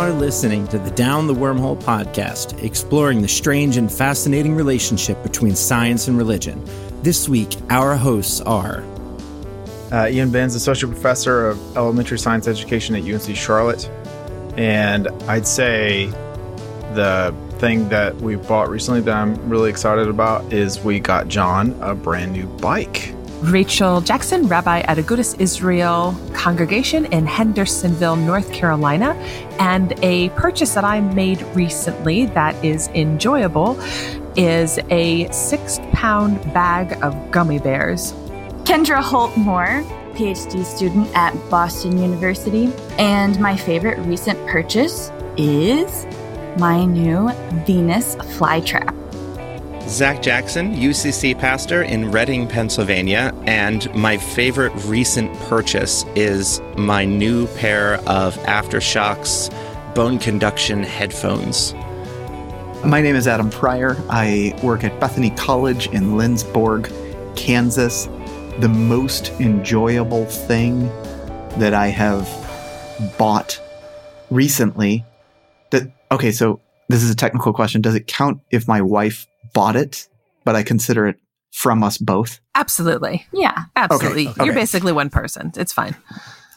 are listening to the Down the Wormhole podcast, exploring the strange and fascinating relationship between science and religion. This week, our hosts are uh, Ian Binns, Associate Professor of Elementary Science Education at UNC Charlotte. And I'd say the thing that we bought recently that I'm really excited about is we got John a brand new bike. Rachel Jackson, rabbi at Agudas Israel congregation in Hendersonville, North Carolina. And a purchase that I made recently that is enjoyable is a six pound bag of gummy bears. Kendra Holt Moore, PhD student at Boston University. And my favorite recent purchase is my new Venus flytrap. Zach Jackson, UCC pastor in Reading, Pennsylvania, and my favorite recent purchase is my new pair of AfterShokz bone conduction headphones. My name is Adam Pryor. I work at Bethany College in Lindsborg, Kansas. The most enjoyable thing that I have bought recently that okay, so this is a technical question. Does it count if my wife bought it, but I consider it from us both? Absolutely. Yeah. Absolutely. Okay, okay. You're basically one person. It's fine.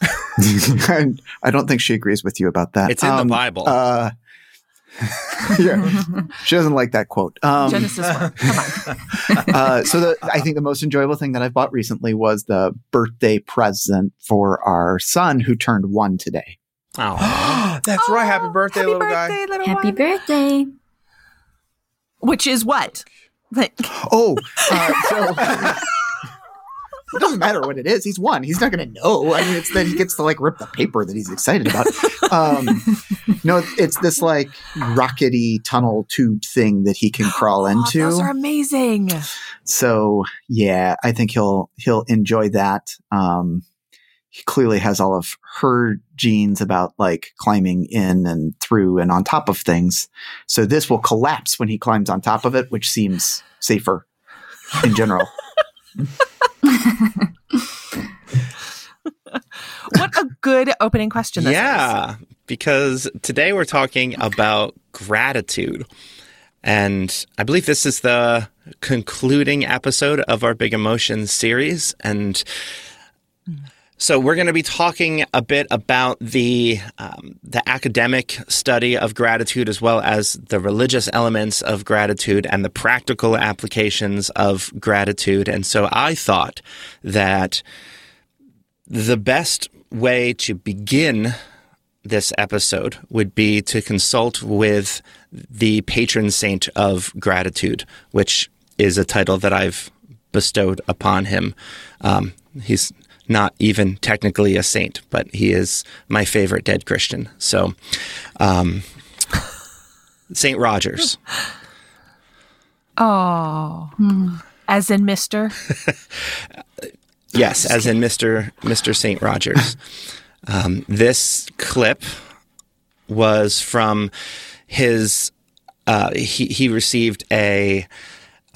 I don't think she agrees with you about that. It's in Um, the Bible. Uh, yeah, she doesn't like that quote. Um, Genesis 1. Come on. uh, so the, I think the most enjoyable thing that I bought recently was the birthday present for our son who turned one today. oh. That's right. Happy birthday, Happy little guy. little Happy one. birthday. Which is what? Like, Oh, uh, so it doesn't matter what it is. He's one. He's not going to know. I mean, it's that he gets to like rip the paper that he's excited about. Um, no, it's this like rockety tunnel tube thing that he can crawl oh, into. those are amazing. So yeah, I think he'll he'll enjoy that. Um, he clearly has all of her genes about like climbing in and through and on top of things. So this will collapse when he climbs on top of it, which seems safer in general. What a good opening question this is. yeah, because today we're talking about gratitude. And I believe this is the concluding episode of our Big Emotions series. And so we're going to be talking a bit about the um, the academic study of gratitude, as well as the religious elements of gratitude and the practical applications of gratitude. And so I thought that the best way to begin this episode would be to consult with the patron saint of gratitude, which is a title that I've bestowed upon him. Um, he's not even technically a saint, but he is my favorite dead Christian. So, um, Saint Rogers. Oh. As in Mr. Yes, as in Mr. Mr. St. Rogers. Um, this clip was from his. Uh, he he received a,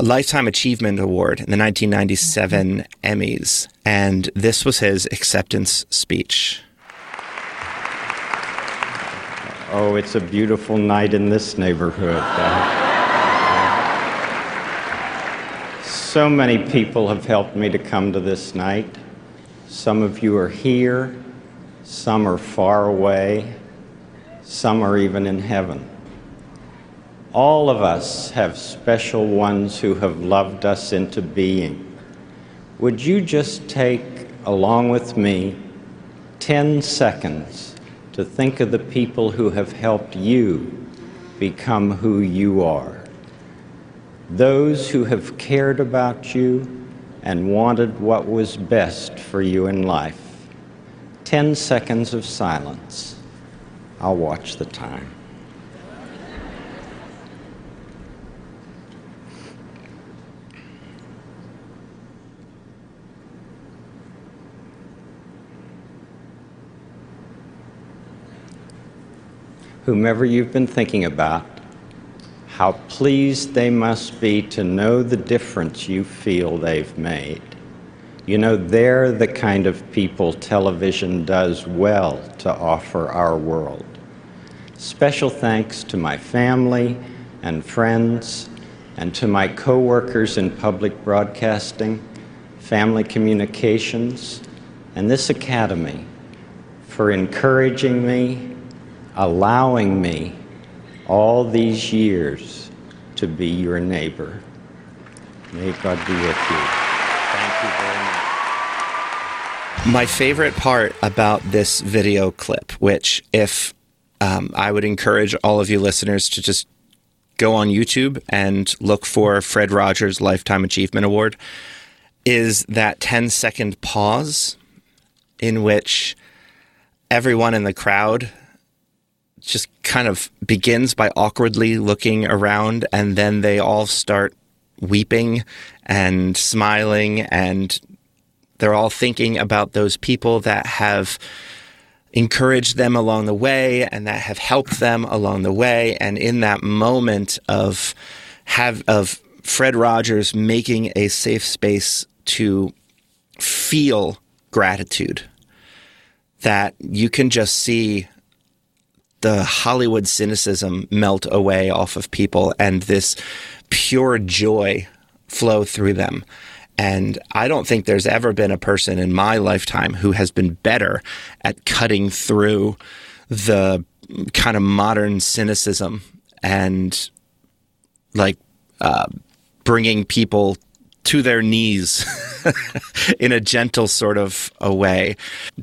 a lifetime achievement award in the 1997 Emmys, and this was his acceptance speech. Oh, it's a beautiful night in this neighborhood. So many people have helped me to come to this night. Some of you are here, some are far away, some are even in heaven. All of us have special ones who have loved us into being. Would you just take, along with me, 10 seconds to think of the people who have helped you become who you are? Those who have cared about you and wanted what was best for you in life. 10 seconds of silence. I'll watch the time. Whomever you've been thinking about, how pleased they must be to know the difference you feel they've made. You know, they're the kind of people television does well to offer our world. Special thanks to my family and friends and to my coworkers in public broadcasting, family communications, and this academy for encouraging me, allowing me all these years to be your neighbor. May God be with you. Thank you very much. My favorite part about this video clip, which if um, I would encourage all of you listeners to just go on YouTube and look for Fred Rogers Lifetime Achievement Award, is that 10 second pause in which everyone in the crowd just kind of begins by awkwardly looking around and then they all start weeping and smiling and they're all thinking about those people that have encouraged them along the way and that have helped them along the way. And in that moment of have of Fred Rogers making a safe space to feel gratitude, that you can just see the Hollywood cynicism melt away off of people and this pure joy flow through them. And I don't think there's ever been a person in my lifetime who has been better at cutting through the kind of modern cynicism and like uh, bringing people to their knees in a gentle sort of a way.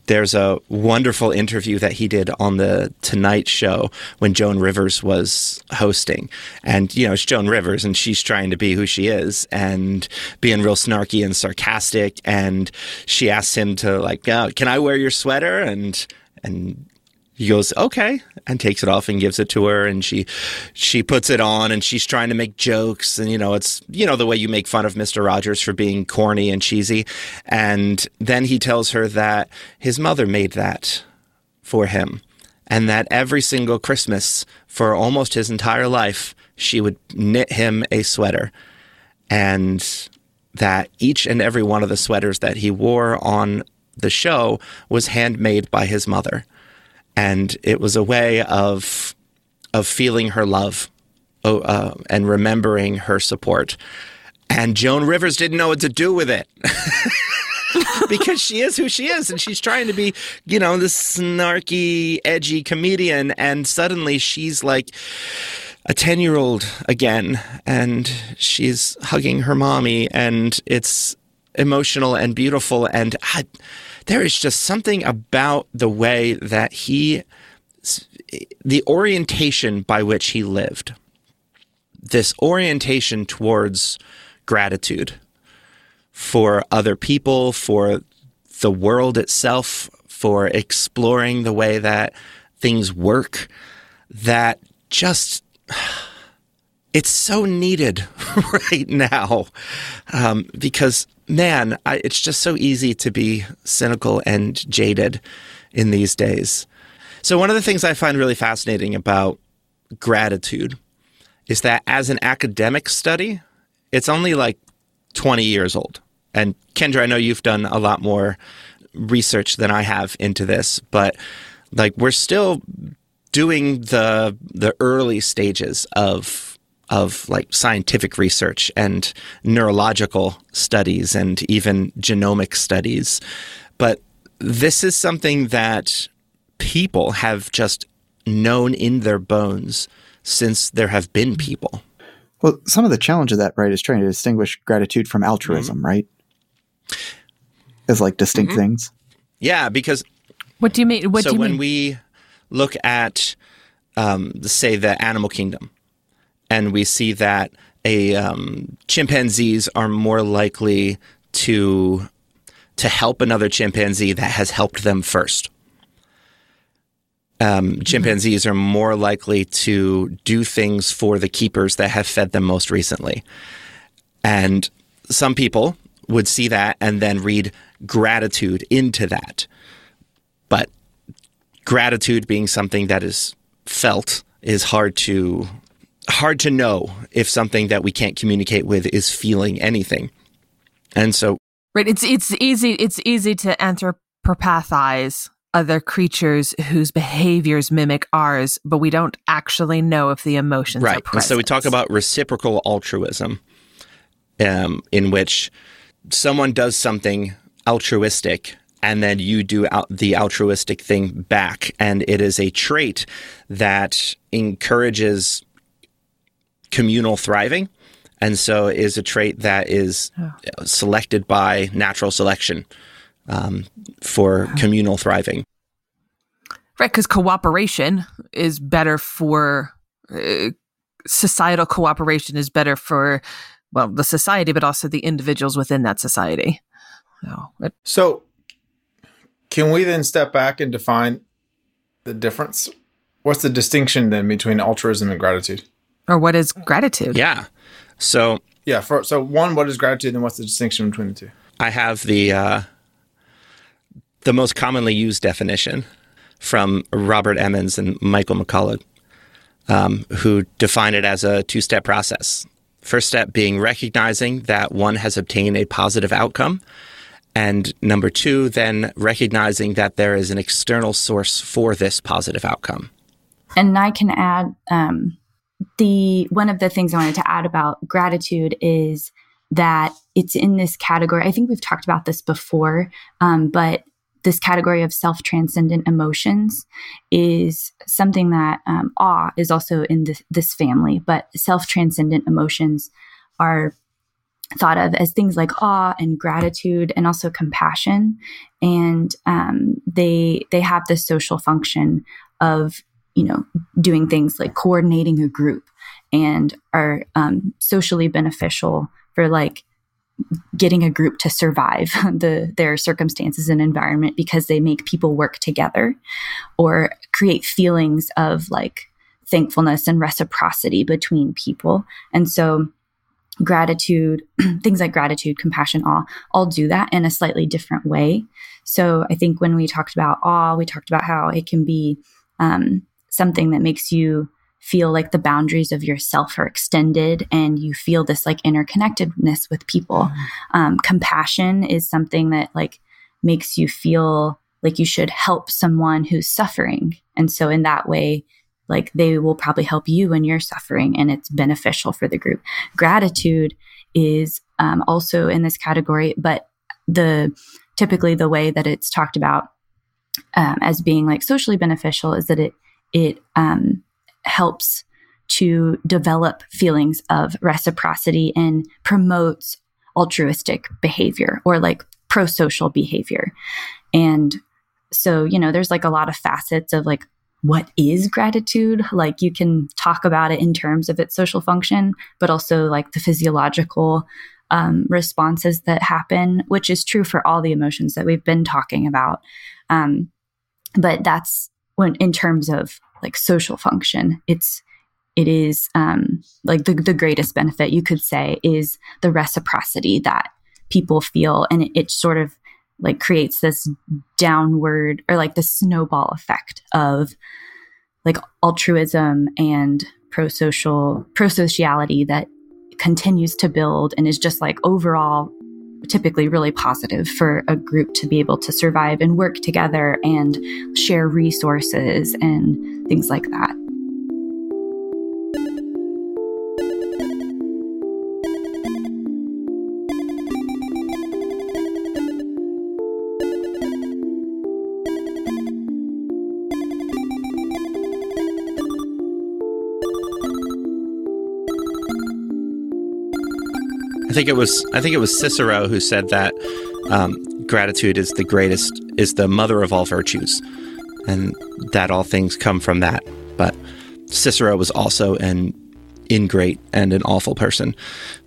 There's a wonderful interview that he did on the Tonight Show when Joan Rivers was hosting. And, you know, it's Joan Rivers and she's trying to be who she is and being real snarky and sarcastic. And she asks him to, like, oh, can I wear your sweater? And, and he goes okay and takes it off and gives it to her and she she puts it on and she's trying to make jokes and you know it's you know the way you make fun of Mr. Rogers for being corny and cheesy and then he tells her that his mother made that for him and that every single Christmas for almost his entire life she would knit him a sweater and that each and every one of the sweaters that he wore on the show was handmade by his mother and it was a way of of feeling her love oh, uh, and remembering her support. And Joan Rivers didn't know what to do with it. because she is who she is and she's trying to be, you know, this snarky, edgy comedian. And suddenly she's like a 10 year old again and she's hugging her mommy and it's emotional and beautiful. And I, there is just something about the way that he, the orientation by which he lived, this orientation towards gratitude for other people, for the world itself, for exploring the way that things work, that just it's so needed right now um, because man, I, it's just so easy to be cynical and jaded in these days. So, one of the things I find really fascinating about gratitude is that as an academic study, it's only like 20 years old. And Kendra, I know you've done a lot more research than I have into this, but like we're still doing the the early stages of of like scientific research and neurological studies and even genomic studies. But this is something that people have just known in their bones since there have been people. Well, some of the challenge of that, right, is trying to distinguish gratitude from altruism, mm-hmm. right? As like distinct mm-hmm. things. Yeah, because what do you mean? What so do you when mean? we look at, um, say, the animal kingdom, and we see that a um, chimpanzees are more likely to to help another chimpanzee that has helped them first. Um, mm-hmm. chimpanzees are more likely to do things for the keepers that have fed them most recently. And some people would see that and then read gratitude into that. But gratitude being something that is felt is hard to hard to know if something that we can't communicate with is feeling anything. And so Right, it's it's easy it's easy to anthropopathize other creatures whose behaviors mimic ours, but we don't actually know if the emotions right. are present. And so we talk about reciprocal altruism, um, in which someone does something altruistic and then you do out the altruistic thing back. And it is a trait that encourages communal thriving. And so is a trait that is selected by natural selection um, for communal thriving. Right, because cooperation is better for uh, societal cooperation is better for well the society, but also the individuals within that society. So, it, So, can we then step back and define the difference? What's the distinction then between altruism and gratitude? Or what is gratitude? Yeah. So Yeah. For, so, one, what is gratitude, and what's the distinction between the two? I have the uh, the most commonly used definition from Robert Emmons and Michael McCullough, um, who define it as a two step process. First step being recognizing that one has obtained a positive outcome. And number two, then recognizing that there is an external source for this positive outcome. And I can add um, the one of the things I wanted to add about gratitude is that it's in this category. I think we've talked about this before, um, but this category of self transcendent emotions is something that um, awe is also in this, this family, but self transcendent emotions are thought of as things like awe and gratitude and also compassion and um, they they have this social function of you know doing things like coordinating a group and are um, socially beneficial for like getting a group to survive the their circumstances and environment because they make people work together or create feelings of like thankfulness and reciprocity between people and so gratitude, things like gratitude, compassion, awe, all do that in a slightly different way. So I think when we talked about awe, we talked about how it can be um, something that makes you feel like the boundaries of yourself are extended and you feel this like interconnectedness with people. Um, compassion is something that like makes you feel like you should help someone who's suffering. And so in that way, like they will probably help you when you're suffering and it's beneficial for the group. Gratitude is um, also in this category, but the typically the way that it's talked about um, as being like socially beneficial is that it it um, helps to develop feelings of reciprocity and promotes altruistic behavior or like pro-social behavior. And so you know there's like a lot of facets of like what is gratitude? Like you can talk about it in terms of its social function but also like the physiological um, responses that happen which is true for all the emotions that we've been talking about. Um, but that's when in terms of like social function it's it is um, like the, the greatest benefit you could say is the reciprocity that people feel. And it, it sort of like creates this downward or like the snowball effect of like altruism and pro-social pro-sociality that continues to build and is just like overall typically really positive for a group to be able to survive and work together and share resources and things like that. Think it was I think it was Cicero who said that um, gratitude is the greatest is the mother of all virtues, and that all things come from that. But Cicero was also an ingrate and an awful person,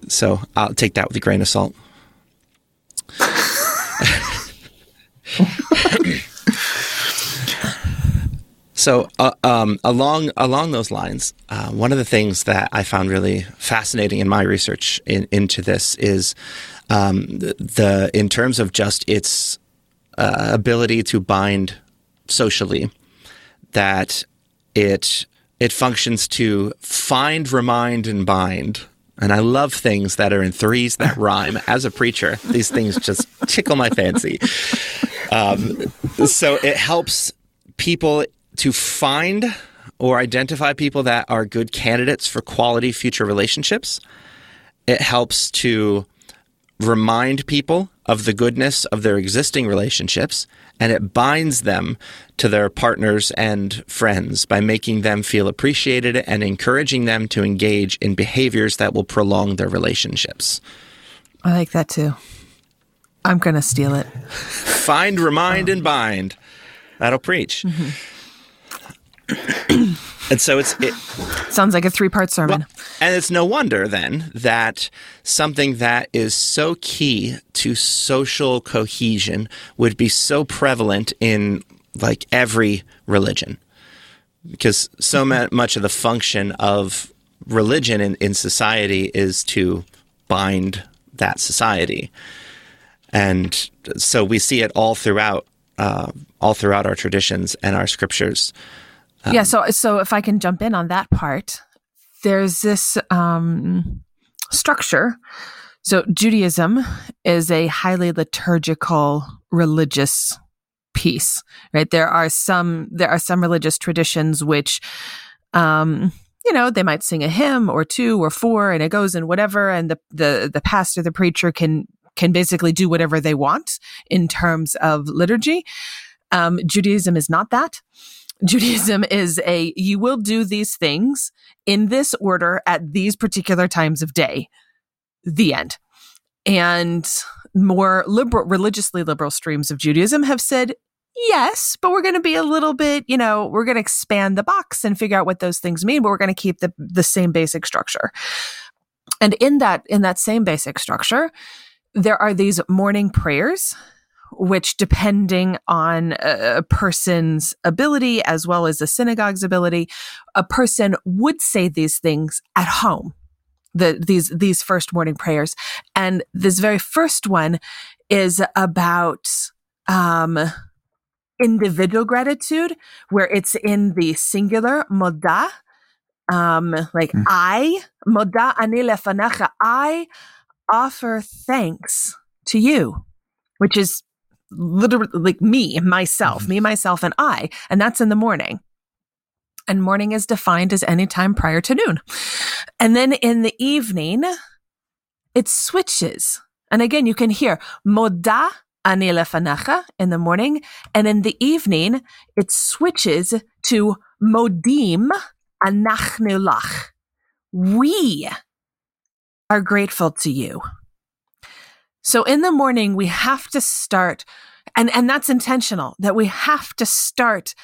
so I'll take that with a grain of salt. So, uh, um, along along those lines, uh, one of the things that I found really fascinating in my research in, into this is um, the, the in terms of just its uh, ability to bind socially, that it it functions to find, remind, and bind. And I love things that are in threes that rhyme. As a preacher, these things just tickle my fancy. Um, so it helps people to find or identify people that are good candidates for quality future relationships. It helps to remind people of the goodness of their existing relationships and it binds them to their partners and friends by making them feel appreciated and encouraging them to engage in behaviors that will prolong their relationships. I like that too. I'm going to steal it. Find, remind, and bind. That'll preach. Mm-hmm. And so it's it sounds like a three-part sermon. Well, and it's no wonder then that something that is so key to social cohesion would be so prevalent in like every religion. Because so much of the function of religion in, in society is to bind that society. And so we see it all throughout uh, all throughout our traditions and our scriptures. Um, yeah. So, so if I can jump in on that part, there's this um, structure. So, Judaism is a highly liturgical religious piece, right? There are some there are some religious traditions which, um, you know, they might sing a hymn or two or four, and it goes in whatever, and the the the pastor, the preacher can can basically do whatever they want in terms of liturgy. Um, Judaism is not that. Judaism is a you will do these things in this order at these particular times of day. The end. And more liberal, religiously liberal streams of Judaism have said, yes, but we're going to be a little bit, you know, we're going to expand the box and figure out what those things mean, but we're going to keep the, the same basic structure. And in that, in that same basic structure, there are these morning prayers which depending on a person's ability as well as the synagogue's ability, a person would say these things at home. The, these these first morning prayers, and this very first one is about um, individual gratitude, where it's in the singular moda, um, like mm. I moda ani lefanecha. I offer thanks to you, which is literally like me, myself, mm-hmm. me, myself, and I. And that's in the morning. And morning is defined as any time prior to noon. And then in the evening, it switches. And again, you can hear moda ani lefanecha in the morning. And in the evening, it switches to modim anachnu lach. We are grateful to you. So in the morning, we have to start, and, and that's intentional, that we have to start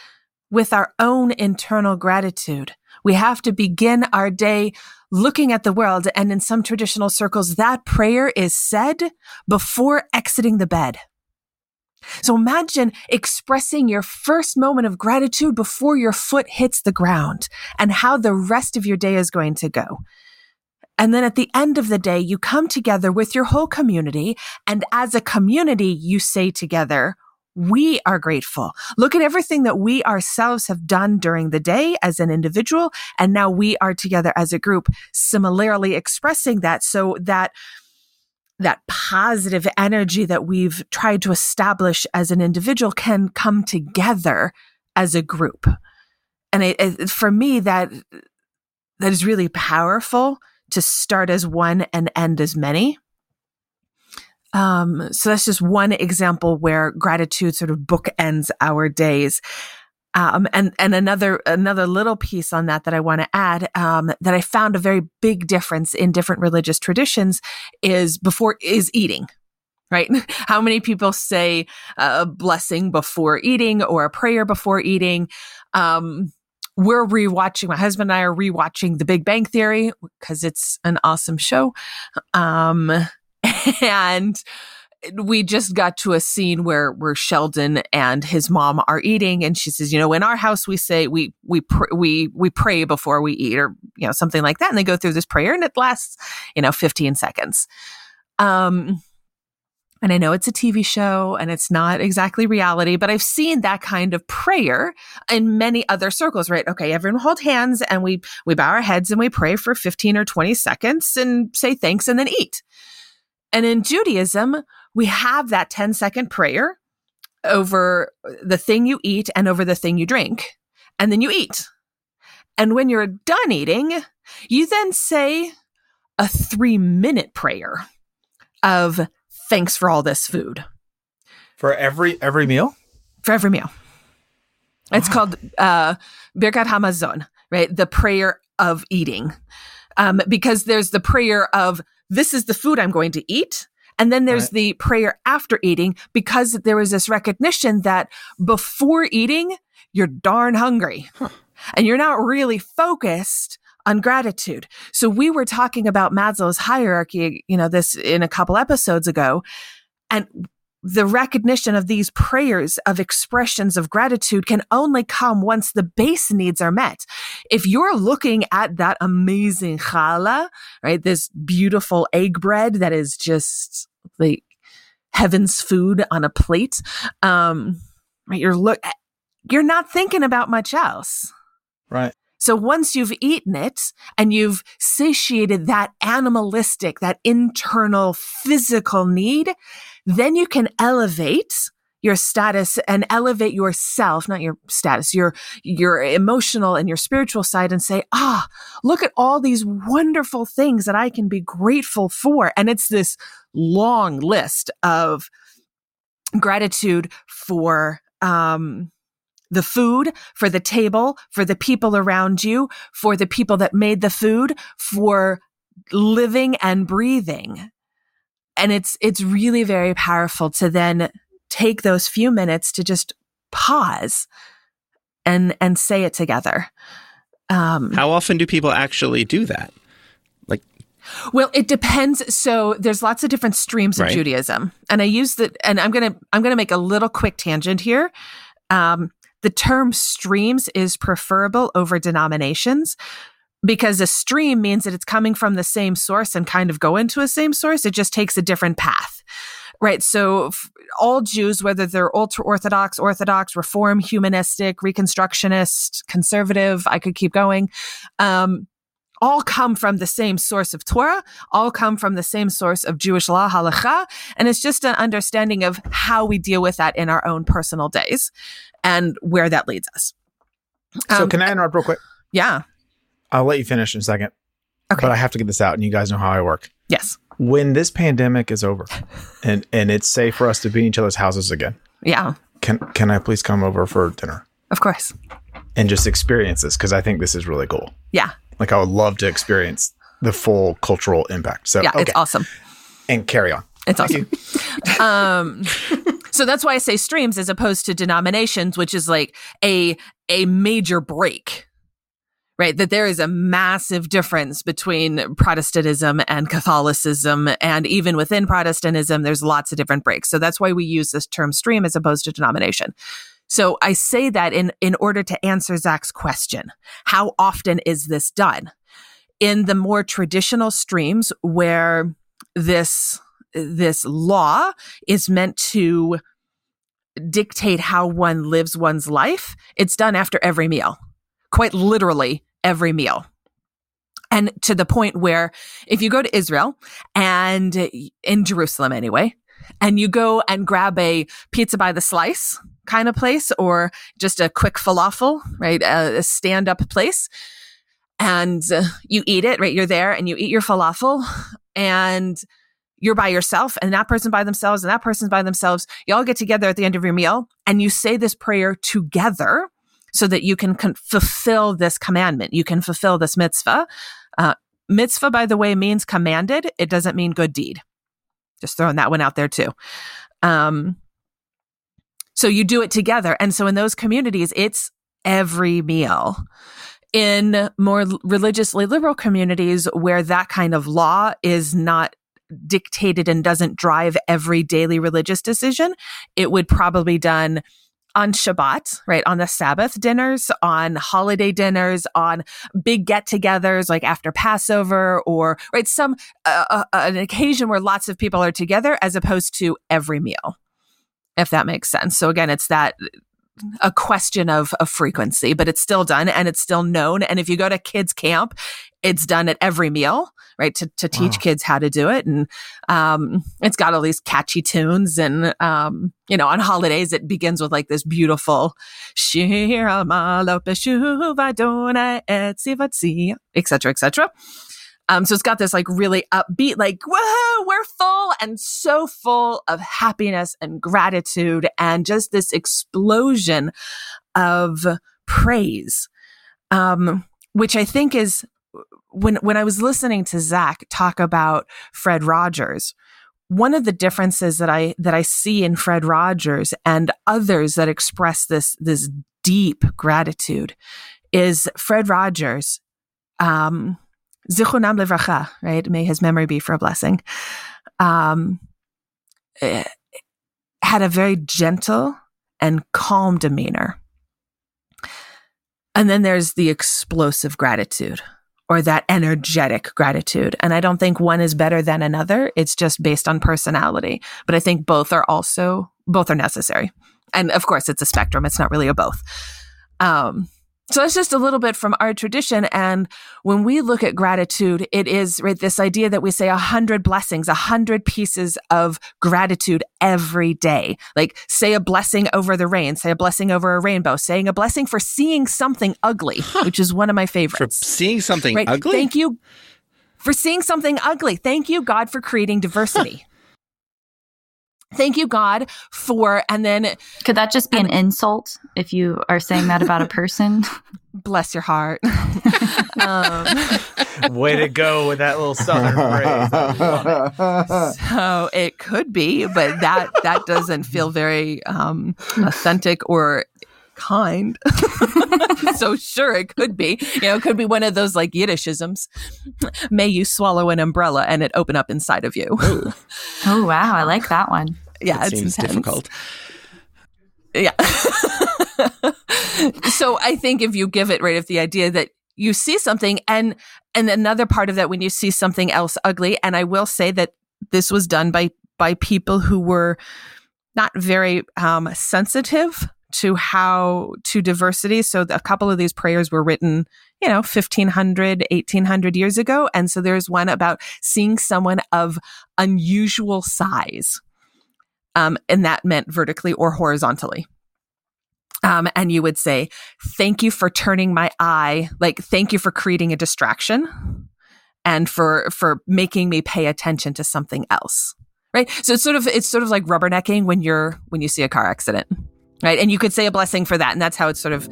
with our own internal gratitude. We have to begin our day looking at the world. And in some traditional circles, that prayer is said before exiting the bed. So imagine expressing your first moment of gratitude before your foot hits the ground and how the rest of your day is going to go. And then at the end of the day, you come together with your whole community. And as a community, you say together, we are grateful. Look at everything that we ourselves have done during the day as an individual. And now we are together as a group, similarly expressing that so that that positive energy that we've tried to establish as an individual can come together as a group. And it, it, for me, that, that is really powerful to start as one and end as many. Um, so that's just one example where gratitude sort of bookends our days. Um, and and another another little piece on that that I want to add um, that I found a very big difference in different religious traditions is before is eating, right? How many people say a blessing before eating or a prayer before eating? Um, we're rewatching, my husband and I are rewatching The Big Bang Theory because it's an awesome show. Um, and we just got to a scene where where Sheldon and his mom are eating, and she says, "You know, in our house we say we we pr- we we pray before we eat, or you know something like that." And they go through this prayer, and it lasts you know 15 seconds. Um, and I know it's a TV show and it's not exactly reality, but I've seen that kind of prayer in many other circles, right? Okay, everyone hold hands and we we bow our heads and we pray for 15 or 20 seconds and say thanks and then eat. And in Judaism, we have that 10 second prayer over the thing you eat and over the thing you drink. And then you eat. And when you're done eating, you then say a three minute prayer of thanks for all this food For every every meal? for every meal. It's called uh, Birkat Hamazon, right? The prayer of eating. Um, because there's the prayer of this is the food I'm going to eat. And then there's Right. the prayer after eating because there is this recognition that before eating, you're darn hungry and you're not really focused on gratitude. So we were talking about Maslow's hierarchy, you know, this in a couple episodes ago. And the recognition of these prayers of expressions of gratitude can only come once the base needs are met. If you're looking at that amazing challah, right, this beautiful egg bread that is just like heaven's food on a plate, um, right, you're look, you're not thinking about much else. Right. So once you've eaten it and you've satiated that animalistic, that internal physical need, then you can elevate your status and elevate yourself, not your status, your, your emotional and your spiritual side and say, ah, look at all these wonderful things that I can be grateful for. And it's this long list of gratitude for, um, the food, for the table, for the people around you, for the people that made the food, for living and breathing. And it's, it's really very powerful to then take those few minutes to just pause and, and say it together. Um, How often do people actually do that? Well, it depends. So there's lots of different streams of Right. Judaism, and I use the and I'm gonna I'm gonna make a little quick tangent here. Um, the term streams is preferable over denominations because a stream means that it's coming from the same source and kind of go into a same source. It just takes a different path. Right. So all Jews, whether they're ultra Orthodox, Orthodox, Reform, Humanistic, Reconstructionist, Conservative, I could keep going. Um, all come from the same source of Torah, all come from the same source of Jewish law, halacha. And it's just an understanding of how we deal with that in our own personal days and where that leads us. So Um, can I interrupt real quick? Yeah. I'll let you finish in a second. Okay. But I have to get this out, and you guys know how I work. Yes. When this pandemic is over, and and it's safe for us to be in each other's houses again, Yeah. can can I please come over for dinner Of course. and just experience this? Because I think this is really cool. Yeah. Like I would love to experience the full cultural impact. So Yeah. okay, It's awesome. and carry on. It's awesome. um, so that's why I say streams as opposed to denominations, which is like a a major break, right? That there is a massive difference between Protestantism and Catholicism, and even within Protestantism, there's lots of different breaks. So that's why we use this term stream as opposed to denomination. So I say that in in order to answer Zach's question: How often is this done? In the more traditional streams where this this law is meant to dictate how one lives one's life. It's done after every meal, quite literally every meal. And to the point where if you go to Israel and in Jerusalem anyway, and you go and grab a pizza by the slice kind of place or just a quick falafel, right? A, a stand up place. And uh, you eat it, right? You're there and you eat your falafel and you're by yourself and that person by themselves and that person's by themselves. You all get together at the end of your meal and you say this prayer together so that you can con- fulfill this commandment. You can fulfill this mitzvah. Uh, mitzvah, by the way, means commanded. It doesn't mean good deed. Just throwing that one out there too. Um, so you do it together. And so in those communities, it's every meal. In more religiously liberal communities where that kind of law is not dictated and doesn't drive every daily religious decision, it would probably done on Shabbat, right? On the Sabbath dinners, on holiday dinners, on big get togethers like after Passover or, right? Some, uh, uh, an occasion where lots of people are together as opposed to every meal, if that makes sense. So again, it's that a question of, of frequency, but it's still done and it's still known. And if you go to kids camp, it's done at every meal, right? To, to teach wow. kids how to do it. And, um, it's got all these catchy tunes. And, um, you know, on holidays, it begins with like this beautiful, etc., etc. Um, so it's got this like really upbeat, like, whoa, we're full and so full of happiness and gratitude and just this explosion of praise. Um, which I think is when when I was listening to Zach talk about Fred Rogers, one of the differences that I that I see in Fred Rogers and others that express this this deep gratitude is Fred Rogers, um, Zichronam Levracha, right? May his memory be for a blessing. Um, eh, had a very gentle and calm demeanor. And then there's the explosive gratitude or that energetic gratitude. And I don't think one is better than another. It's just based on personality. But I think both are also, both are necessary. And of course, it's a spectrum. It's not really a both. Um, so that's just a little bit from our tradition. And when we look at gratitude, it is right this idea that we say a hundred blessings, a hundred pieces of gratitude every day. Like say a blessing over the rain, say a blessing over a rainbow, saying a blessing for seeing something ugly, huh. which is one of my favorites. For seeing something right? ugly? Thank you for seeing something ugly. Thank you, God, for creating diversity. Thank you, God, for, and then. Could that just be an insult if you are saying that about a person? Bless your heart. um, Way to go with that little southern phrase. so it could be, but that that doesn't feel very um, authentic or kind. so sure, it could be. You know, it could be one of those like Yiddishisms. May you swallow an umbrella and it open up inside of you. oh wow, I like that one yeah, it it's seems intense. difficult. Yeah. so I think if you give it right, if the idea that you see something and and another part of that when you see something else ugly, and I will say that this was done by by people who were not very um, sensitive to how to diversity. So a couple of these prayers were written, you know, 1500, 1800 years ago. And so there's one about seeing someone of unusual size. Um, and that meant vertically or horizontally. Um, and you would say, thank you for turning my eye, like, thank you for creating a distraction and for, for making me pay attention to something else. Right. So it's sort of, it's sort of like rubbernecking when you're, when you see a car accident. Right. And you could say a blessing for that. And that's how it's sort of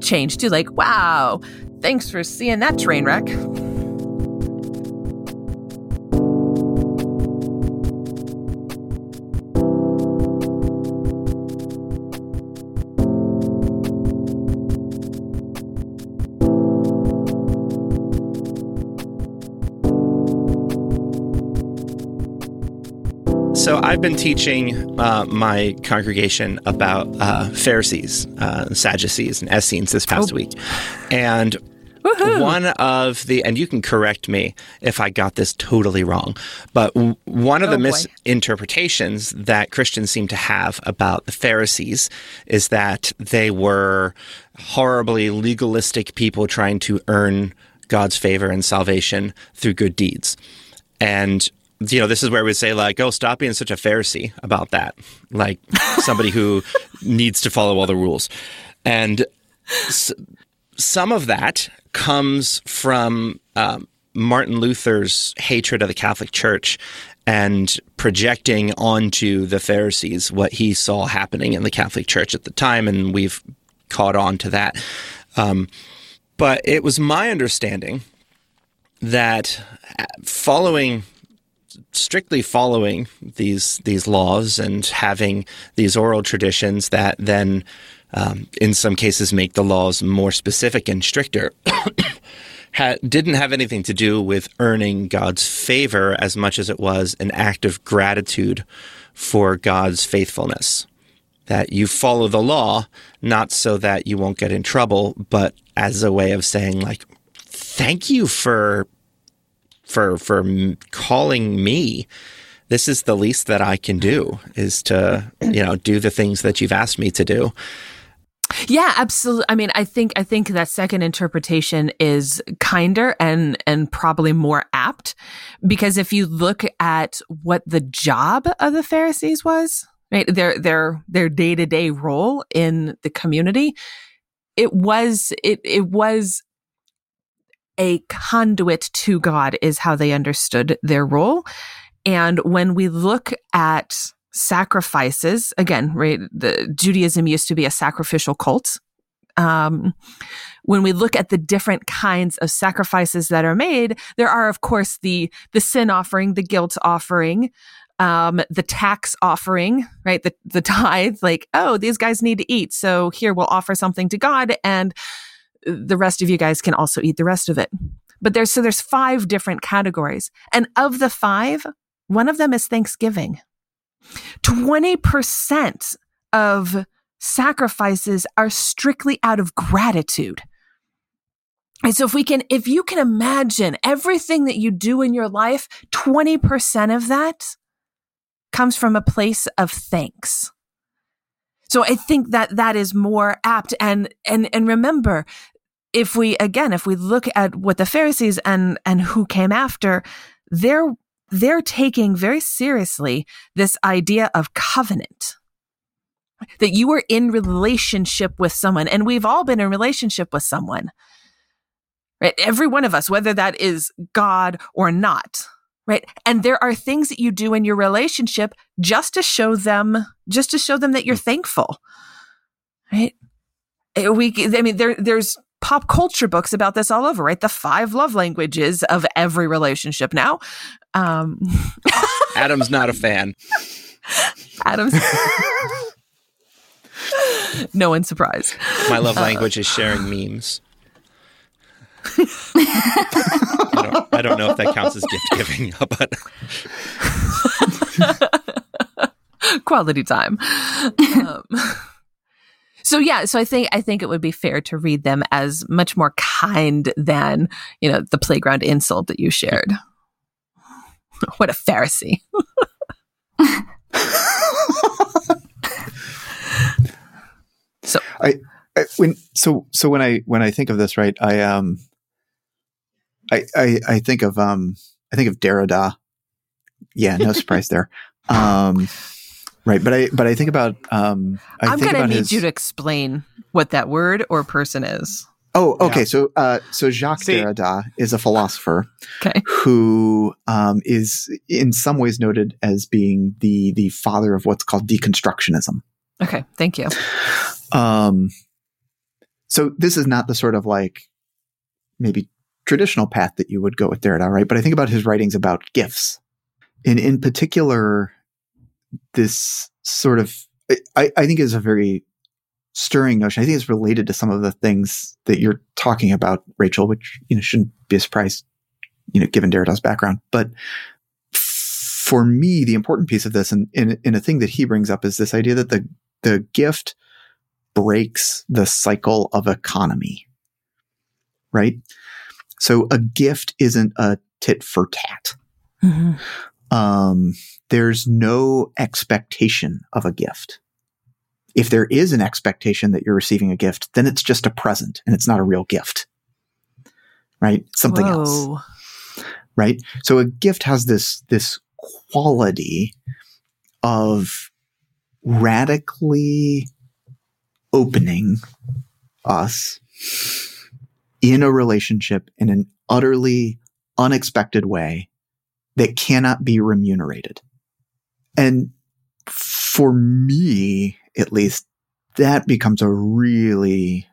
changed to like, wow, thanks for seeing that train wreck. So I've been teaching uh, my congregation about uh, Pharisees, uh, Sadducees, and Essenes this past oh. week, and Woo-hoo. one of the and you can correct me if I got this totally wrong, but one of oh, the boy. misinterpretations that Christians seem to have about the Pharisees is that they were horribly legalistic people trying to earn God's favor and salvation through good deeds. And you know, this is where we say like, "Oh, stop being such a Pharisee about that," like somebody who needs to follow all the rules, and s- some of that comes from um, Martin Luther's hatred of the Catholic Church and projecting onto the Pharisees what he saw happening in the Catholic Church at the time, and we've caught on to that. Um, but it was my understanding that uh, following strictly following these these laws and having these oral traditions that then, um, in some cases, make the laws more specific and stricter. didn't have anything to do with earning God's favor as much as it was an act of gratitude for God's faithfulness. That you follow the law, not so that you won't get in trouble, but as a way of saying, like, thank you for for for calling me this is the least that I can do is to you know do the things that you've asked me to do. Yeah, absolutely. I mean, I think I think that second interpretation is kinder and and probably more apt because if you look at what the job of the Pharisees was, right? Their their their day-to-day role in the community, it was it it was a conduit to God is how they understood their role. And when we look at sacrifices. Again, right? The Judaism used to be a sacrificial cult. Um, when we look at the different kinds of sacrifices that are made, there are, of course, the the sin offering, the guilt offering, um, the tax offering, right? The the tithe, like, oh, these guys need to eat, so here we'll offer something to God, and the rest of you guys can also eat the rest of it. But there's so there's five different categories, and of the five, one of them is Thanksgiving. 20% of sacrifices are strictly out of gratitude. And so if we can, if you can imagine everything that you do in your life, 20% of that comes from a place of thanks. So I think that that is more apt. And, and, and remember, if we, again, if we look at what the Pharisees and, and who came after, they're, they're taking very seriously this idea of covenant. That you are in relationship with someone and we've all been in relationship with someone. Right? Every one of us whether that is god or not right and there are things that you do in your relationship just to show them just to show them that you're thankful right eh, we i mean there there's pop culture books about this all over, right? The five love languages of every relationship now. Um, Adam's not a fan. Adam's. no one's surprised. My love uh, language uh, is sharing memes. I, don't, I, don't, know if that counts as gift giving, but quality time. Um, so yeah, so I think I think it would be fair to read them as much more kind than, you know, the playground insult that you shared. what a Pharisee. so I, I, when so so when I when I think of this, right, I um I I, I think of um I think of Derrida. Yeah, no surprise there. Um Right, but I but I think about um I am gonna need his... you to explain what that word or person is. Oh, okay. Yeah. So, uh, so Jacques See. Derrida is a philosopher okay. who um, is, in some ways, noted as being the the father of what's called deconstructionism. Okay, thank you. Um, so this is not the sort of like maybe traditional path that you would go with Derrida, right? But I think about his writings about gifts, and in particular, this sort of I, I think is a very stirring notion. I think it's related to some of the things that you're talking about, Rachel, which you know shouldn't be a surprise, you know, given Derrida's background. But for me, the important piece of this, and in, a thing that he brings up, is this idea that the the gift breaks the cycle of economy. Right. So a gift isn't a tit for tat. Mm-hmm um, there's no expectation of a gift. If there is an expectation that you're receiving a gift, then it's just a present and it's not a real gift. Right? Something Whoa. else. Right? So a gift has this, this quality of radically opening us in a relationship in an utterly unexpected way that cannot be remunerated. And for me, at least, that becomes a really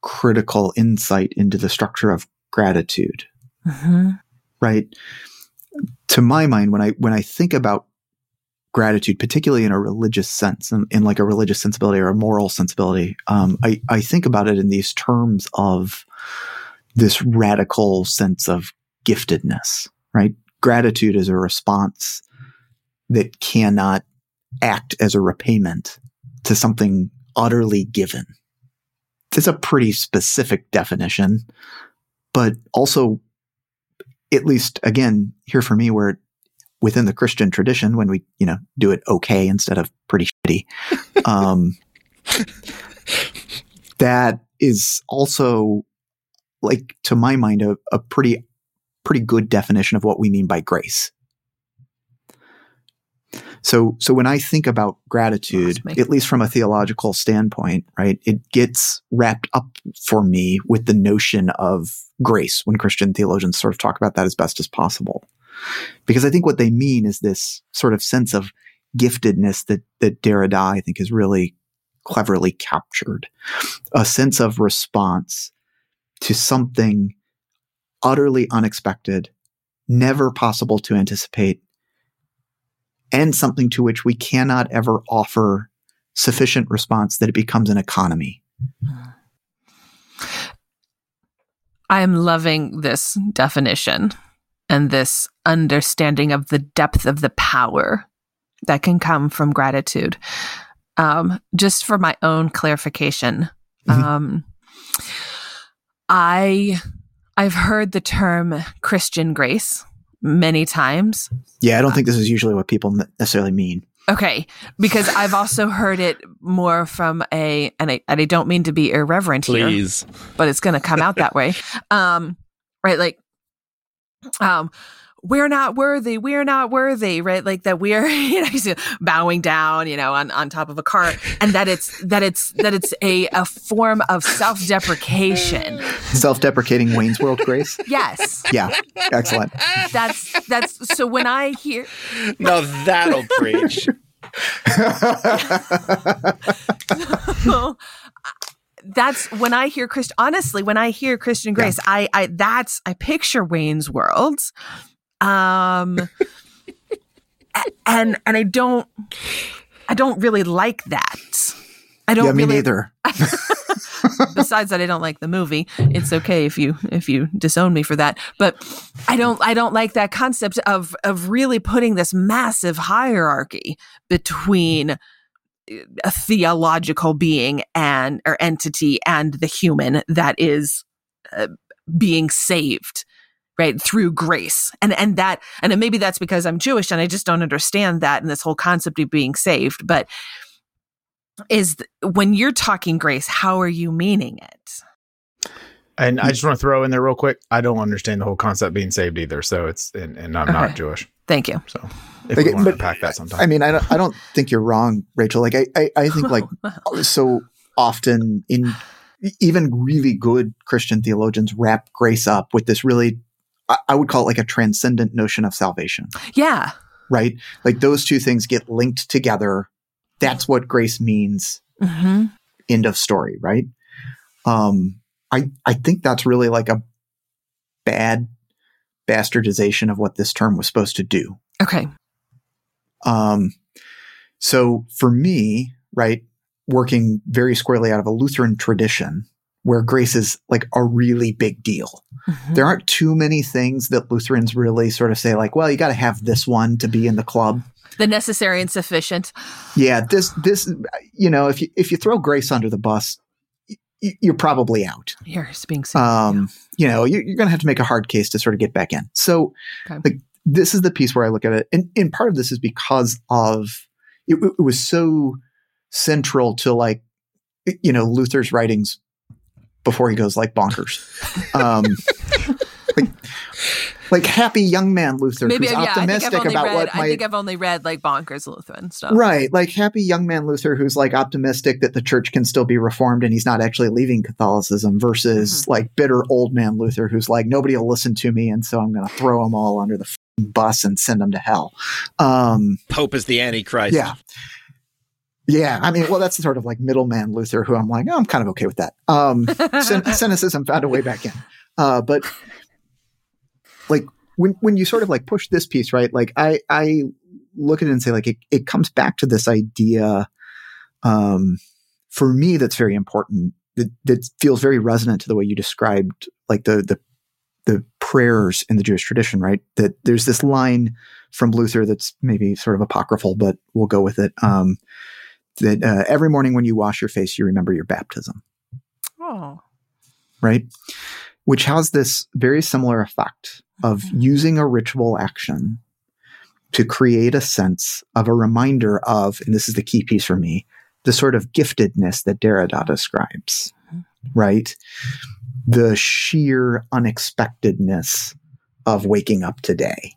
critical insight into the structure of gratitude. Mm-hmm. Right. To my mind, when I, when I think about gratitude, particularly in a religious sense, in, in like a religious sensibility or a moral sensibility, um, I, I think about it in these terms of this radical sense of giftedness, right? gratitude is a response that cannot act as a repayment to something utterly given. It's a pretty specific definition, but also, at least again, here for me, where within the Christian tradition, when we, you know, do it okay instead of pretty shitty, um, that is also like to my mind a, a pretty pretty good definition of what we mean by grace. So so when i think about gratitude at least from a theological standpoint right it gets wrapped up for me with the notion of grace when christian theologians sort of talk about that as best as possible. Because i think what they mean is this sort of sense of giftedness that that derrida i think is really cleverly captured. A sense of response to something utterly unexpected, never possible to anticipate, and something to which we cannot ever offer sufficient response that it becomes an economy. I am loving this definition and this understanding of the depth of the power that can come from gratitude. Um, just for my own clarification, mm-hmm. um, I I've heard the term Christian grace many times. Yeah, I don't think this is usually what people necessarily mean. Okay, because I've also heard it more from a, and I, and I don't mean to be irreverent Please. here, but it's going to come out that way. Um, right, like, um, we're not worthy, we're not worthy, right? Like that we're, you know, bowing down, you know, on, on top of a cart and that it's, that it's, that it's a, a form of self-deprecation. Self-deprecating Wayne's World Grace? Yes. Yeah. Excellent. That's, that's, so when I hear. No, that'll preach. that's when I hear Christian. Honestly, when I hear Christian Grace, yeah. I, I that's I picture Wayne's World, um, and and I don't I don't really like that. I don't. Yeah, me really, neither. besides that, I don't like the movie. It's okay if you if you disown me for that, but I don't I don't like that concept of of really putting this massive hierarchy between a theological being and or entity and the human that is uh, being saved right through grace. And and that and maybe that's because i'm jewish and i just don't understand that and this whole concept of being saved. But is when you're talking grace how are you meaning it? And i mm. just want to throw in there real quick i don't understand the whole concept being saved either. So it's and, and i'm okay. not jewish. Thank you. So if like, we want to unpack that sometime. I mean i don't i don't think you're wrong rachel. Like i i, I think like so often in even really good Christian theologians wrap grace up with this really I would call it like a transcendent notion of salvation. Yeah. Right? Like those two things get linked together. That's what grace means. Mm-hmm. End of story, right? Um, I, I think that's really like a bad bastardization of what this term was supposed to do. Okay. Um, so for me, right, working very squarely out of a Lutheran tradition, where grace is like a really big deal. Mm-hmm. There aren't too many things that Lutherans really sort of say, like, well, you got to have this one to be in the club. The necessary and sufficient. Yeah, this this you know, if you if you throw grace under the bus, you're probably out. You're being um, you know, you're, you're going to have to make a hard case to sort of get back in. So, okay. like, this is the piece where I look at it, and, and part of this is because of it, it was so central to like, you know, Luther's writings before he goes like bonkers. Um, like, like, happy young man Luther Maybe, who's yeah, optimistic about read, what might, I think I've only read like bonkers Lutheran stuff. Right, like happy young man Luther who's like optimistic that the church can still be reformed and he's not actually leaving Catholicism versus mm-hmm. like bitter old man Luther who's like nobody will listen to me and so I'm going to throw them all under the bus and send them to hell. Um, Pope is the Antichrist. Yeah. Yeah, I mean, well, that's sort of like middleman Luther, who I'm like, oh, I'm kind of okay with that. Um, cynicism found a way back in, uh, but like when when you sort of like push this piece, right? Like I I look at it and say like it it comes back to this idea, um, for me that's very important that that feels very resonant to the way you described like the the the prayers in the Jewish tradition, right? That there's this line from Luther that's maybe sort of apocryphal, but we'll go with it. Um, that uh, every morning when you wash your face, you remember your baptism. Oh. Right? Which has this very similar effect of mm-hmm. using a ritual action to create a sense of a reminder of, and this is the key piece for me, the sort of giftedness that Derrida describes. Mm-hmm. right? The sheer unexpectedness of waking up today.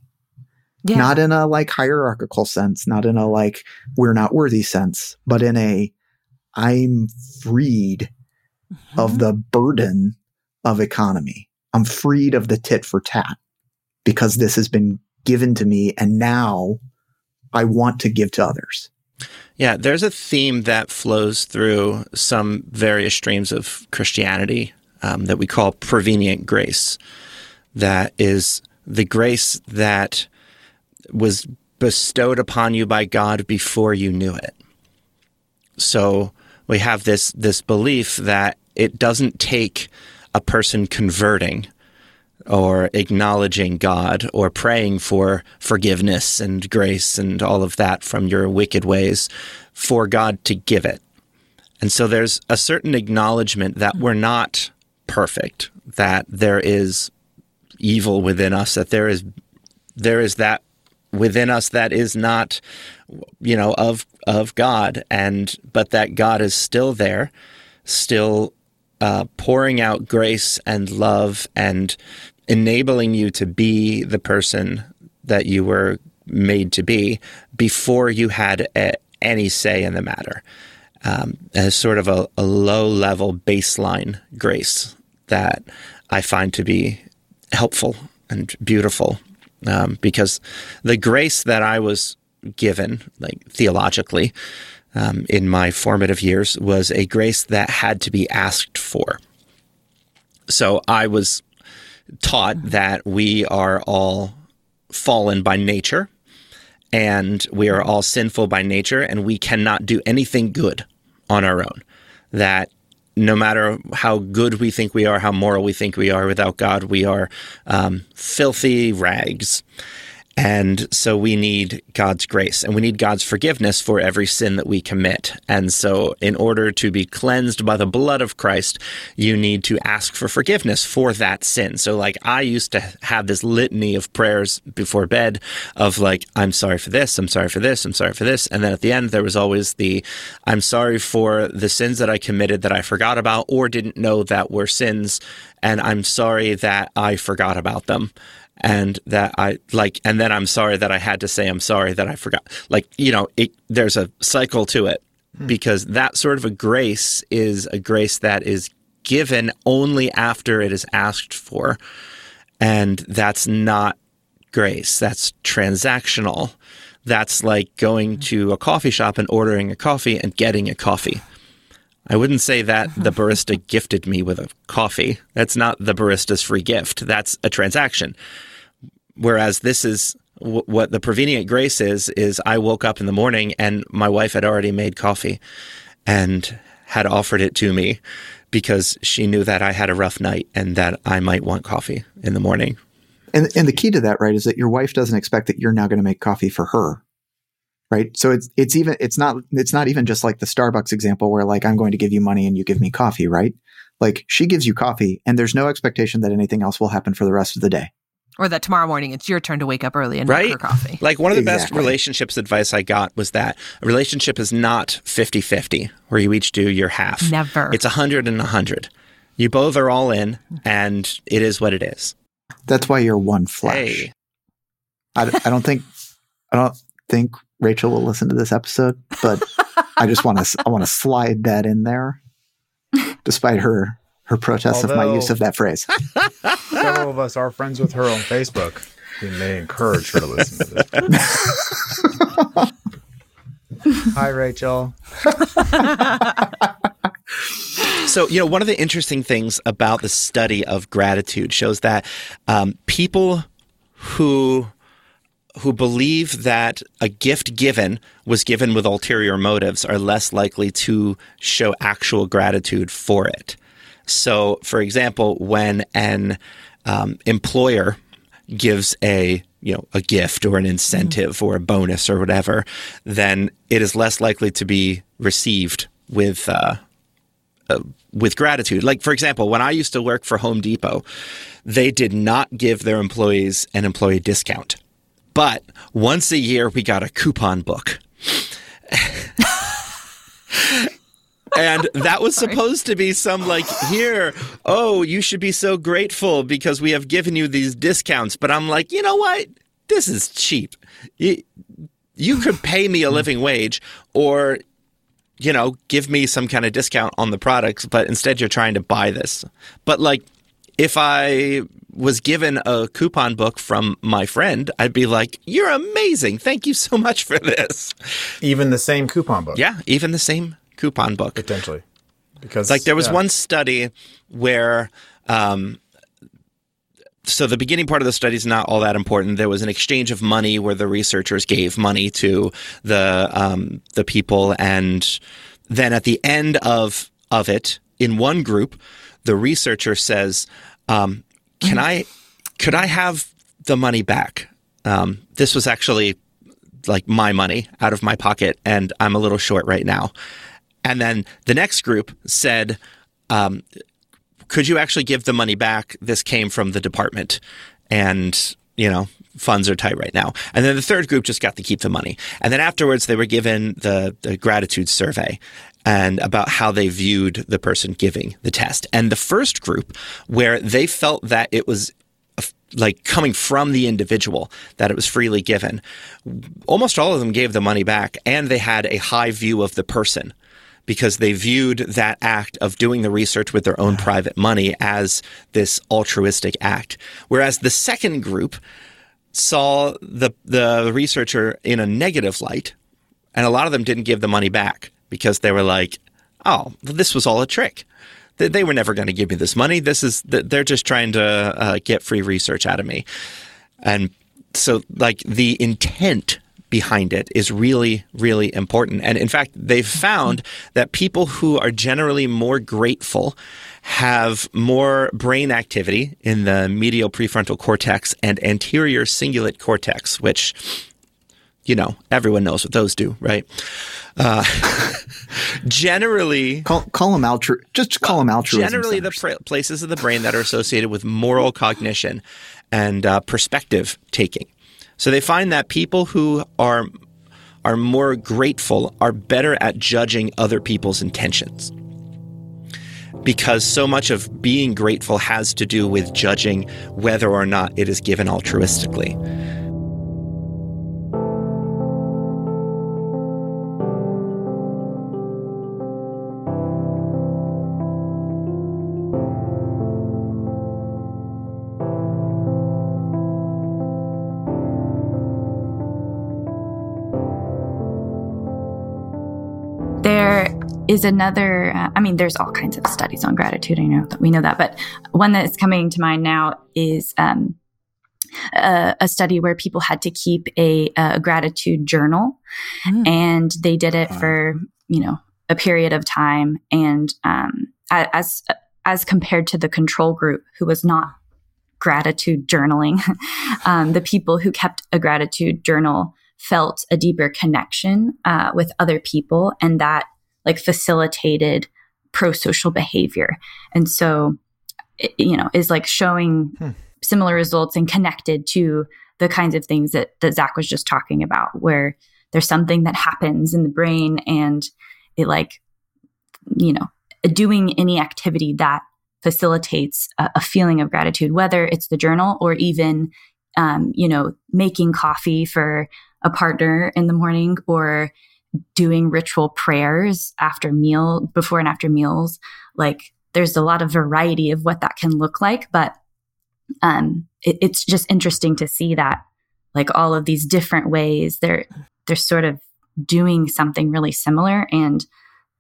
Yeah. Not in a like hierarchical sense, not in a like we're not worthy sense, but in a I'm freed Mm-hmm. of the burden of economy. I'm freed of the tit for tat because this has been given to me and now I want to give to others. Yeah, there's a theme that flows through some various streams of Christianity um, that we call prevenient grace. That is the grace that was bestowed upon you by God before you knew it. So we have this this belief that it doesn't take a person converting or acknowledging God or praying for forgiveness and grace and all of that from your wicked ways for God to give it. And so there's a certain acknowledgement that we're not perfect, that there is evil within us, that there is there is that within us that is not you know of of God and but that God is still there, still uh, pouring out grace and love and enabling you to be the person that you were made to be before you had a, any say in the matter. Um, as sort of a, a low level baseline grace that I find to be helpful and beautiful um, because the grace that I was given, like theologically, um, in my formative years was a grace that had to be asked for. So I was taught that we are all fallen by nature and we are all sinful by nature and we cannot do anything good on our own. That no matter how good we think we are, how moral we think we are, without God, we are um, filthy rags. And so we need God's grace and we need God's forgiveness for every sin that we commit. And so, in order to be cleansed by the blood of Christ, you need to ask for forgiveness for that sin. So, like, I used to have this litany of prayers before bed of, like, I'm sorry for this, I'm sorry for this, I'm sorry for this. And then at the end, there was always the, I'm sorry for the sins that I committed that I forgot about or didn't know that were sins. And I'm sorry that I forgot about them and that I like, and then I'm sorry that I had to say I'm sorry that I forgot. Like, you know, it, there's a cycle to it hmm. because that sort of a grace is a grace that is given only after it is asked for. And that's not grace, that's transactional. That's like going hmm. to a coffee shop and ordering a coffee and getting a coffee. I wouldn't say that uh-huh. the barista gifted me with a coffee. That's not the barista's free gift. That's a transaction. Whereas this is w- what the prevenient grace is is I woke up in the morning and my wife had already made coffee and had offered it to me because she knew that I had a rough night and that I might want coffee in the morning. And and the key to that, right, is that your wife doesn't expect that you're now going to make coffee for her. Right? So it's it's even it's not it's not even just like the Starbucks example where like I'm going to give you money and you give me coffee, right? Like she gives you coffee and there's no expectation that anything else will happen for the rest of the day. Or that tomorrow morning it's your turn to wake up early and Right? make her coffee. Like one of the best relationships advice I got was that a relationship is not 50-50 where you each do your half. Never. It's 100 and 100. You both are all in and it is what it is. That's why you're one flesh. Hey. I, I don't think I don't think Rachel will listen to this episode, but I just want to I want to slide that in there, despite her her protests of my use of that phrase. Several of us are friends with her on Facebook. We may encourage her to listen to this. Hi, Rachel. So, you know, one of the interesting things about the study of gratitude shows that um, people who who believe that a gift given was given with ulterior motives are less likely to show actual gratitude for it. So, for example, when an um, employer gives a you know a gift or an incentive or a bonus or whatever, then it is less likely to be received with uh, with gratitude. Like, for example, when I used to work for Home Depot, they did not give their employees an employee discount. But once a year, we got a coupon book. and that was supposed to be some like here oh you should be so grateful because we have given you these discounts. But i'm like you know what? This is cheap. You, you could pay me a hmm. living wage or you know give me some kind of discount on the products but instead you're trying to buy this. But like if i was given a coupon book from my friend i'd be like you're amazing thank you so much for this Even the same coupon book. yeah even the same coupon book Potentially. Because like there was yeah. one study where um, so the beginning part of the study is not all that important. There was an exchange of money where the researchers gave money to the um, the people, and then at the end of of it, in one group, the researcher says, um, "Can I could I have the money back? Um, this was actually like my money out of my pocket, and I'm a little short right now." And then the next group said, um, could you actually give the money back? This came from the department. And, you know, funds are tight right now. And then the third group just got to keep the money. And then afterwards, they were given the, the gratitude survey and about how they viewed the person giving the test. And the first group, where they felt that it was uh, like coming from the individual that it was freely given. Almost all of them gave the money back and they had a high view of the person because they viewed that act of doing the research with their own private money as this altruistic act. Whereas the second group saw the the researcher in a negative light and a lot of them didn't give the money back because they were like, "Oh, this was all a trick." They, they were never going to give me this money. This is they're just trying to uh, get free research out of me, and so like the intent behind it is really really important. And in fact, they've found that people who are generally more grateful have more brain activity in the medial prefrontal cortex and anterior cingulate cortex, which you know everyone knows what those do, right? Uh, generally, Call, call them altru- Just call them altruism. generally the centers. pr- places of the brain that are associated with moral cognition and uh, perspective taking. So they find that people who are are more grateful are better at judging other people's intentions. Because so much of being grateful has to do with judging whether or not it is given altruistically. Is another, uh, I mean, there's all kinds of studies on gratitude. I know that we know that, but one that's coming to mind now is um, a, a study where people had to keep a, a gratitude journal Mm. and they did it Wow. for, you know, a period of time. And um, as, as compared to the control group who was not gratitude journaling, um, the people who kept a gratitude journal felt a deeper connection uh, with other people and that like facilitated pro-social behavior and so it, you know is like showing Hmm. similar results and connected to the kinds of things that, that zach was just talking about where there's something that happens in the brain and it like you know doing any activity that facilitates a, a feeling of gratitude whether it's the journal or even um, you know making coffee for a partner in the morning or doing ritual prayers after meal before and after meals like there's a lot of variety of what that can look like but um it, it's just interesting to see that like all of these different ways they're they're sort of doing something really similar and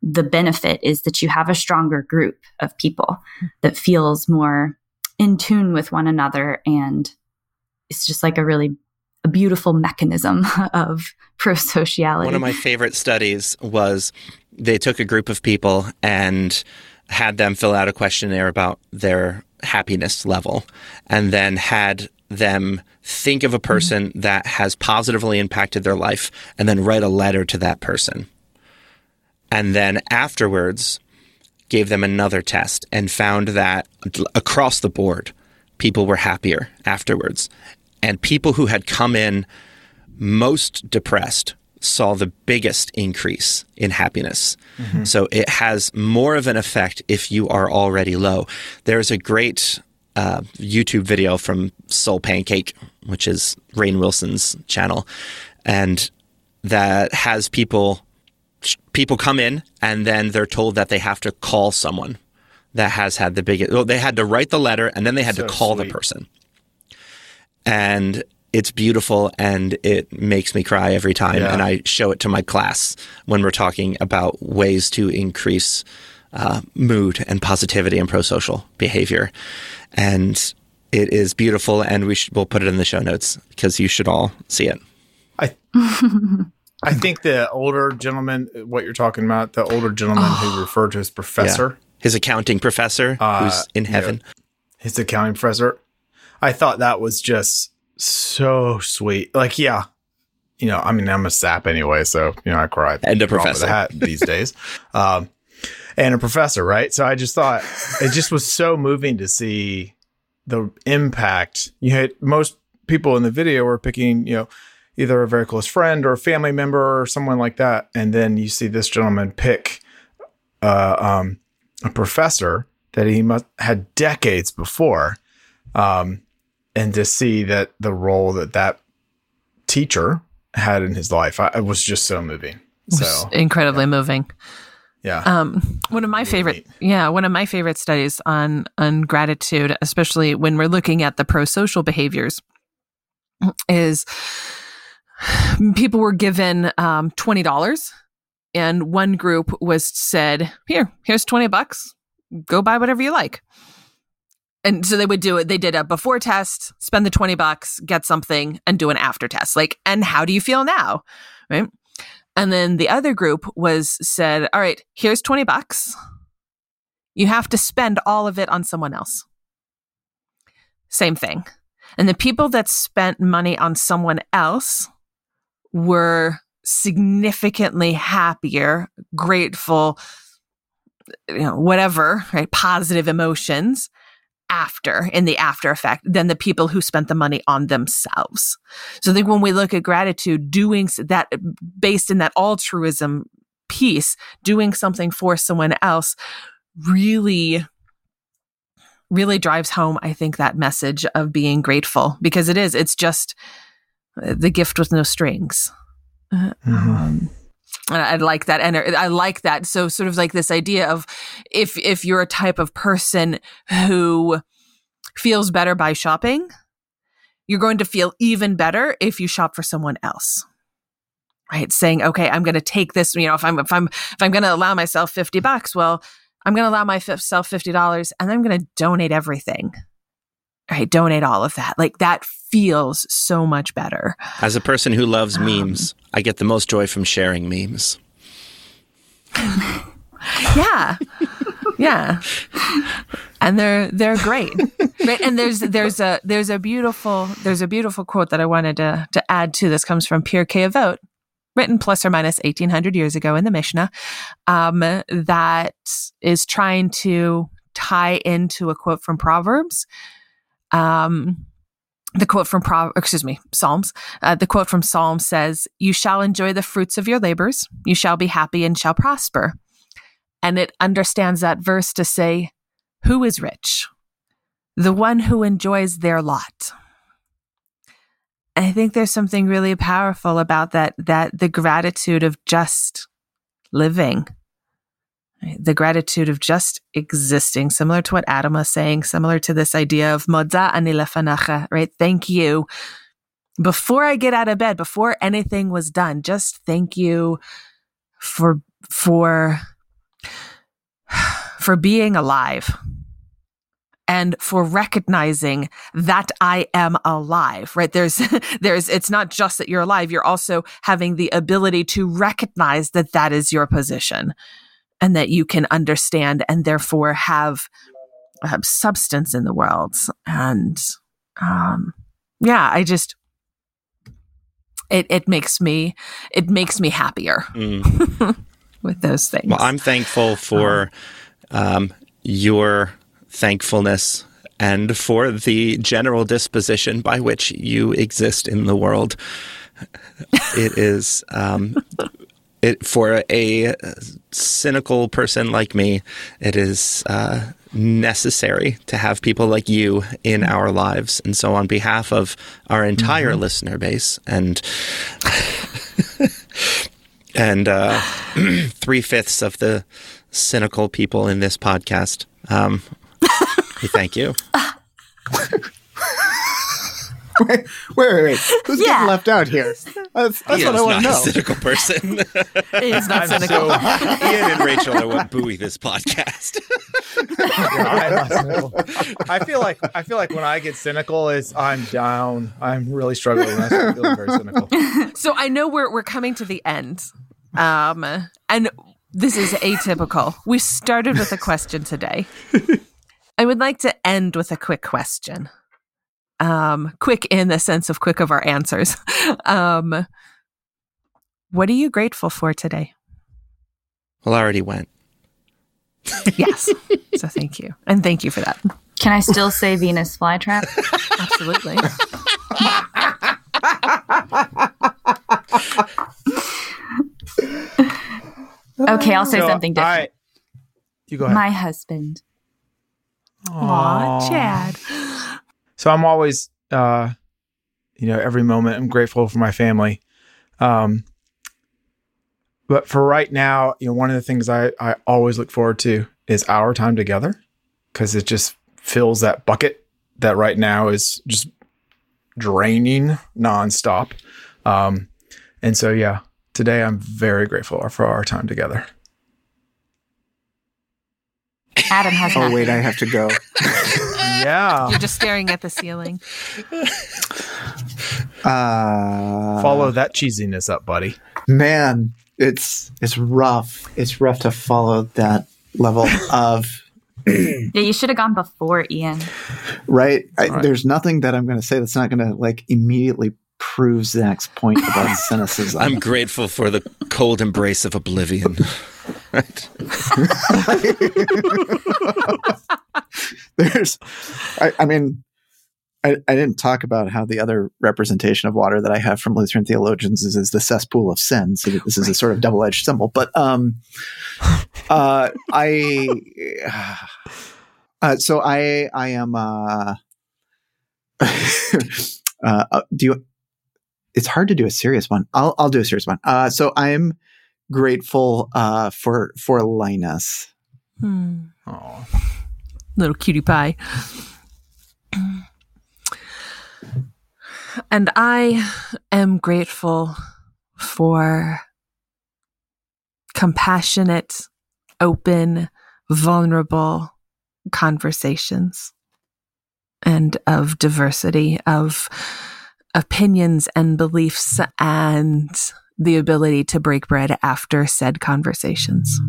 the benefit is that you have a stronger group of people that feels more in tune with one another and it's just like a really a beautiful mechanism of pro-sociality One of my favorite studies was they took a group of people and had them fill out a questionnaire about their happiness level and then had them think of a mm-hmm. person that has positively impacted their life and then write a letter to that person. And then afterwards gave them another test and found that across the board people were happier afterwards. And people who had come in most depressed saw the biggest increase in happiness. So it has more of an effect if you are already low. There's a great uh, YouTube video from Soul Pancake, which is Rainn Wilson's channel, and that has people people come in and then they're told that they have to call someone that has had the biggest. Well, they had to write the letter and then they had So to call sweet. the person, and it's beautiful and it makes me cry every time. Yeah. And I show it to my class when we're talking about ways to increase uh, mood and positivity and pro-social behavior, and it is beautiful. And we should, we'll put it in the show notes because you should all see it. I I think the older gentleman, what you're talking about, the older gentleman who referred to as professor, His accounting professor Uh, who's in yeah. heaven. his accounting professor, I thought that was just so sweet. Like, yeah, you know, I mean, I'm a sap anyway, so you know, I cry. And a professor. hat these days, um, and a professor, right? So I just thought it just was so moving to see the impact. You had most people in the video were picking, you know, either a very close friend or a family member or someone like that, and then you see this gentleman pick uh, um, a professor that he must had decades before, um, and to see that the role that that teacher had in his life, I, was just so moving. So incredibly moving. yeah, Um, one of my favorite, yeah, one of my favorite studies on on gratitude, especially when we're looking at the pro-social behaviors, is people were given um, twenty dollars, and one group was said, "Here, here's twenty bucks. Go buy whatever you like." And so they would do it. They did a before test, spend the twenty bucks, get something, and do an after test. Like, and how do you feel now? Right. And then the other group was said, all right, here's 20 bucks. You have to spend all of it on someone else. Same thing. And the people that spent money on someone else were significantly happier, grateful, you know, whatever, right? Positive emotions after in the after effect than the people who spent the money on themselves. So I think when we look at gratitude, doing that based in that altruism piece, doing something for someone else really really drives home I think that message of being grateful because it is it's just uh, the gift with no strings. Uh, um, and I like that, and I like that. So, sort of like this idea of if if you're a type of person who feels better by shopping, you're going to feel even better if you shop for someone else. Right? Saying, okay, I'm going to take this. You know, if I'm if I'm if I'm going to allow myself fifty bucks, well, I'm going to allow myself fifty dollars, and I'm going to donate everything. Right? Donate all of that. Like that feels so much better. As a person who loves Um, memes, I get the most joy from sharing memes. yeah yeah and they're they're great right and there's there's a there's a beautiful there's a beautiful quote that i wanted to to add to this comes from Pirkei Avot written plus or minus 1800 years ago in the mishnah um, that is trying to tie into a quote from proverbs um the quote from Pro, excuse me, Psalms. Uh, the quote from Psalm says, "You shall enjoy the fruits of your labors. You shall be happy and shall prosper." And it understands that verse to say, Who is rich? The one who enjoys their lot. And I think there's something really powerful about that, that the gratitude of just living? The gratitude of just existing, similar to what Adam was saying, similar to this idea of moda ani lefanacha, right? Thank you. Before I get out of bed, before anything was done, just thank you for, for, for being alive and for recognizing that I am alive, right? There's, there's, it's not just that you're alive. You're also having the ability to recognize that that is your position and that you can understand and therefore have, have substance in the world. And, um, yeah, I just, it, it makes me, it makes me happier Mm. with those things. Well, I'm thankful for um, your thankfulness and for the general disposition by which you exist in the world. it is um, it for a cynical person like me. It is uh, necessary to have people like you in our lives, and so on behalf of our entire mm-hmm. listener base and. and uh, three fifths of the cynical people in this podcast. Um, we thank you. wait, wait, wait, wait. Who's yeah. getting left out here? That's, that's what I want to know. He's not a cynical person. He's not cynical. So, Ian and Rachel are what buoy this podcast. I feel like I feel like when I get cynical, is I'm down. I'm really struggling. I feel very cynical. So I know we're we're coming to the end, um, and this is atypical. We started with a question today. I would like to end with a quick question um, quick in the sense of quick of our answers. um, what are you grateful for today? Well, I already went. yes. so thank you. And thank you for that. Can I still say Venus flytrap? Absolutely. okay, I'll say so something different. I, you go ahead. My husband. Aw, Chad. So I'm always, uh, you know, every moment I'm grateful for my family. Um, but for right now, you know, one of the things I, I always look forward to is our time together because it just fills that bucket that right now is just draining nonstop. Um, and so, yeah, today I'm very grateful for our time together. Adam has. oh wait, I have to go. yeah, you're just staring at the ceiling. Uh, follow that cheesiness up, buddy. Man, it's it's rough. It's rough to follow that level of. yeah, you should have gone before Ian. Right. I, right. There's nothing that I'm going to say that's not going to like immediately prove Zach's point about cynicism. I'm grateful for the cold embrace of oblivion. right. There's, I, I mean, I, I, didn't talk about how the other representation of water that I have from Lutheran theologians is, is the cesspool of sin. So this is a sort of double edged symbol. But um, uh, I, uh, so I I am. Uh, uh, do you? It's hard to do a serious one. I'll I'll do a serious one. Uh, so I'm grateful uh, for for Linus. Hmm. Little cutie pie. And I am grateful for compassionate, open, vulnerable conversations and of diversity of opinions and beliefs and the ability to break bread after said conversations.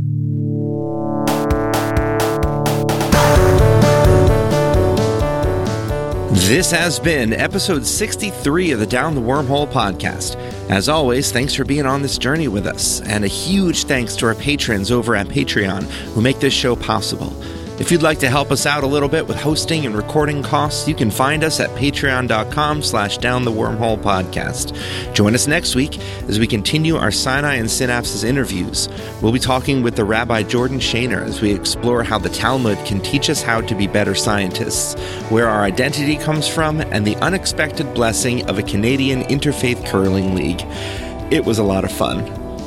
This has been episode 63 of the Down the Wormhole podcast. As always, thanks for being on this journey with us, and a huge thanks to our patrons over at Patreon who make this show possible. If you'd like to help us out a little bit with hosting and recording costs, you can find us at patreon.com slash down the wormhole podcast. Join us next week as we continue our Sinai and Synapses interviews. We'll be talking with the Rabbi Jordan Shainer as we explore how the Talmud can teach us how to be better scientists, where our identity comes from, and the unexpected blessing of a Canadian interfaith curling league. It was a lot of fun.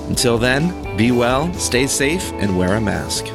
Until then, be well, stay safe, and wear a mask.